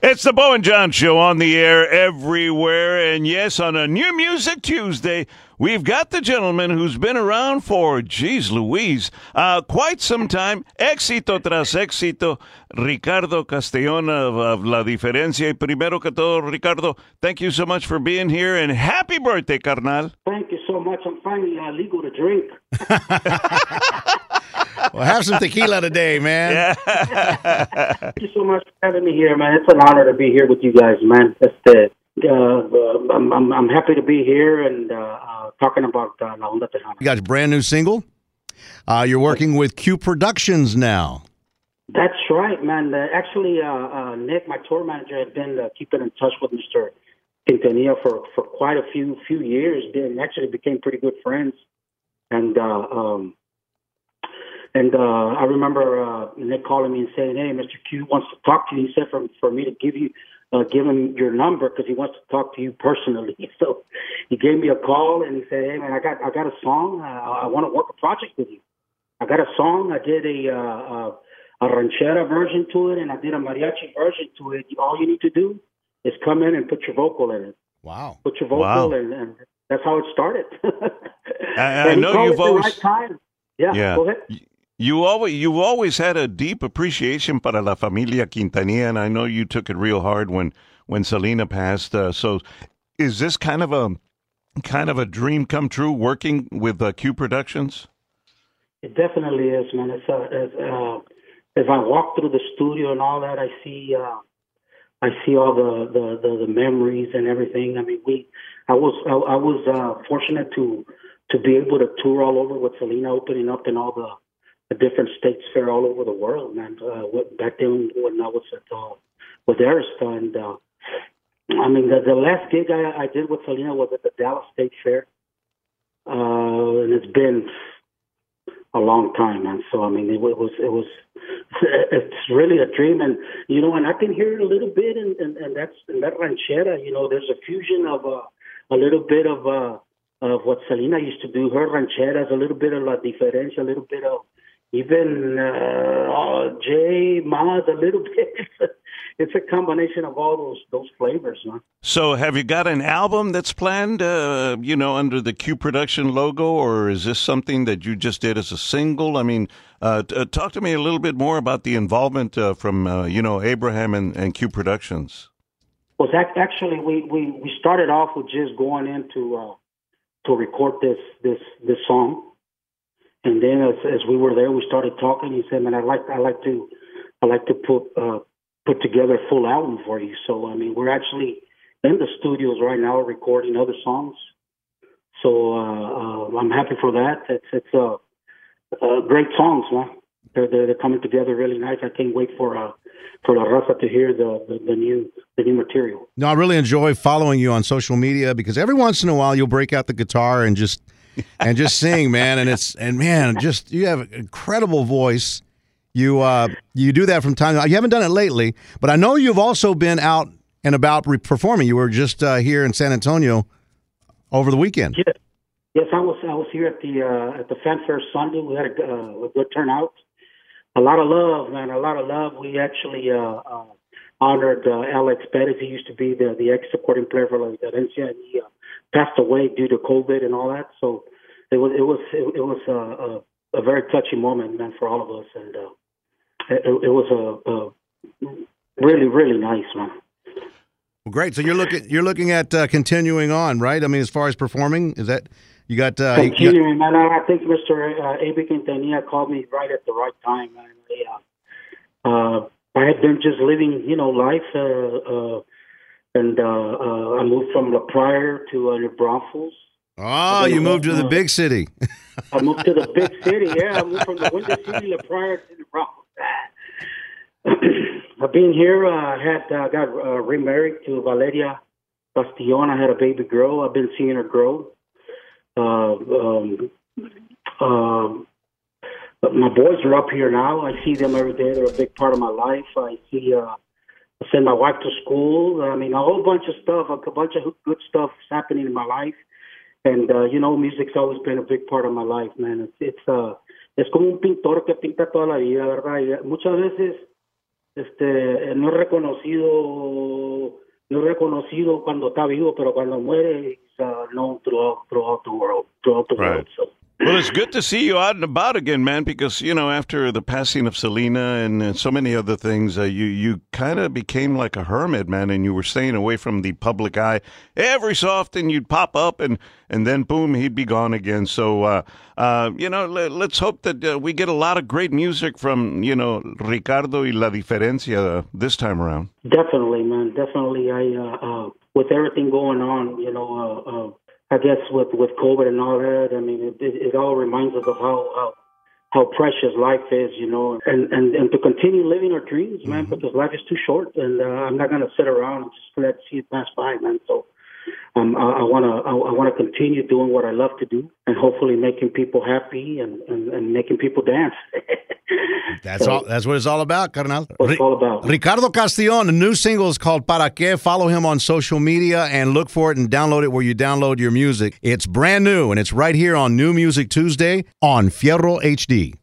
It's the Bo and John Show on the air everywhere. And yes, on a New Music Tuesday, we've got the gentleman who's been around for, geez Louise, uh, quite some time. Éxito tras éxito, Ricardo Castillon of, of La Diferencia. Y primero que todo, Ricardo, thank you so much for being here and happy birthday, carnal. Thank you so much. I'm finally uh, legal to drink. Well, have some tequila today, man. Thank you so much for having me here, man. It's an honor to be here with you guys, man. That's the, uh, I'm, I'm, I'm happy to be here and uh, uh, talking about uh, La Onda Tejana. You got a brand new single. Uh, you're working with Q Productions now. That's right, man. Uh, actually, uh, uh, Nick, my tour manager, had been uh, keeping in touch with Mr. Quintanilla for, for quite a few few years. And actually became pretty good friends. And uh, um, and uh, I remember uh, Nick calling me and saying, "Hey, Mr. Q wants to talk to you." He said for for me to give you uh, give him your number because he wants to talk to you personally. So he gave me a call and he said, "Hey, man, I got I got a song. Uh, I want to work a project with you. I got a song. I did a uh, a, a ranchera version to it, and I did a mariachi version to it. All you need to do is come in and put your vocal in it. Wow. Put your vocal, Wow. and, and that's how it started. I, I know you've always. right time. Yeah, Yeah. You always you always had a deep appreciation para la familia Quintanilla, and I know you took it real hard when when Selena passed. Uh, so, is this kind of a kind of a dream come true working with uh, Q Productions? It definitely is, man. It's uh, as uh, as I walk through the studio and all that, I see uh, I see all the, the, the, the memories and everything. I mean, we I was I, I was uh, fortunate to to be able to tour all over with Selena opening up in all the different states fair all over the world, man. Uh, what, back then when I was at uh, with Arista, and uh, I mean the, the last gig I, I did with Selena was at the Dallas State Fair, uh, and it's been a long time, man. So I mean, it, was it was it's really a dream, and you know, and I can hear it a little bit, and and, and that's that ranchera. You know, there's a fusion of uh, a little bit of uh, of what Selena used to do. Her rancheras, a little bit of la diferencia, a little bit of even uh, uh, Jay Maz, a little bit. It's a, combination of all those those flavors, man. So, have you got an album that's planned? Uh, you know, under the Q Production logo, or is this something that you just did as a single? I mean, uh, t- uh, talk to me a little bit more about the involvement uh, from uh, you know Abraham and, and Q Productions. was ac- actually we, we, we started off with just going in to uh, to record this this this song, and then as as we were there, we started talking. He said, "Man, I like I like to I like to put uh, put together a full album for you." So I mean, we're actually in the studios right now recording other songs. So uh, uh, I'm happy for that. It's it's uh, uh, great songs, man. They're, they're they're coming together really nice. I can't wait for uh, for La Raza to hear the, the, the new the new material. No, I really enjoy following you on social media because every once in a while you'll break out the guitar and just and just sing, man. And it's and man, just you have an incredible voice. You uh you do that from time. to time. You haven't done it lately, but I know you've also been out and about re- performing. You were just uh, here in San Antonio over the weekend. Yes, yes, I was I was here at the uh, at the Fanfare Sunday. We had a, uh, a good turnout. A lot of love, man. A lot of love. We actually uh, uh, honored uh, Alex Perez. He used to be the the ex supporting player for La and he uh, passed away due to COVID and all that. So it was it was it, it was a, a, a very touching moment, man, for all of us, and uh, it, it was a, a really really nice, man. Well, great. So you're looking you're looking at uh, continuing on, right? I mean, as far as performing, is that you got? Uh, you got- Continuing, man. I think Mr. Uh, Abe Quintanilla called me right at the right time, man. I, uh, uh, I had been just living, you know, life, uh, uh, and uh, uh, I moved from La Pryor to uh, New Braunfels. oh, you moved to the big city. I moved to the big city. Yeah, I moved from the Windy City, La Pryor to New Braunfels. I've been here. Uh, I had uh, got uh, remarried to Valeria Castillon. I had a baby girl. I've been seeing her grow. Uh, um, um, my boys are up here now. I see them every day. They're a big part of my life. I see. Uh, I send my wife to school. I mean, a whole bunch of stuff. A bunch of good stuff is happening in my life. And uh, you know, music's always been a big part of my life, man. It's it's uh, es como un pintor que pinta toda la vida, verdad. Y muchas veces este, no es reconocido, no es reconocido cuando está vivo, pero cuando muere, it's uh, known throughout, throughout the world, throughout the Right. world. So. Well, it's good to see you out and about again, man. Because you know, after the passing of Selena and uh, so many other things, uh, you you kind of became like a hermit, man, and you were staying away from the public eye. Every so often, you'd pop up, and and then boom, he'd be gone again. So, uh, uh, you know, let, let's hope that uh, we get a lot of great music from you know Ricardo y La Diferencia uh, this time around. Definitely, man. Definitely. I with everything going on, you know, I guess with with COVID and all that. I mean, it, it, it all reminds us of how, how how precious life is, you know, and and and to continue living our dreams, man, because life is too short, and uh, I'm not gonna sit around and just let see it pass by, man. So. Um, I, I wanna, I, I wanna continue doing what I love to do, and hopefully making people happy and, and, and making people dance. That's So, all. That's what it's all about, carnal. What it's all about. Ricardo Castillon, the new single is called Para Que. Follow him on social media and look for it and download it where you download your music. It's brand new and it's right here on New Music Tuesday on Fierro HD.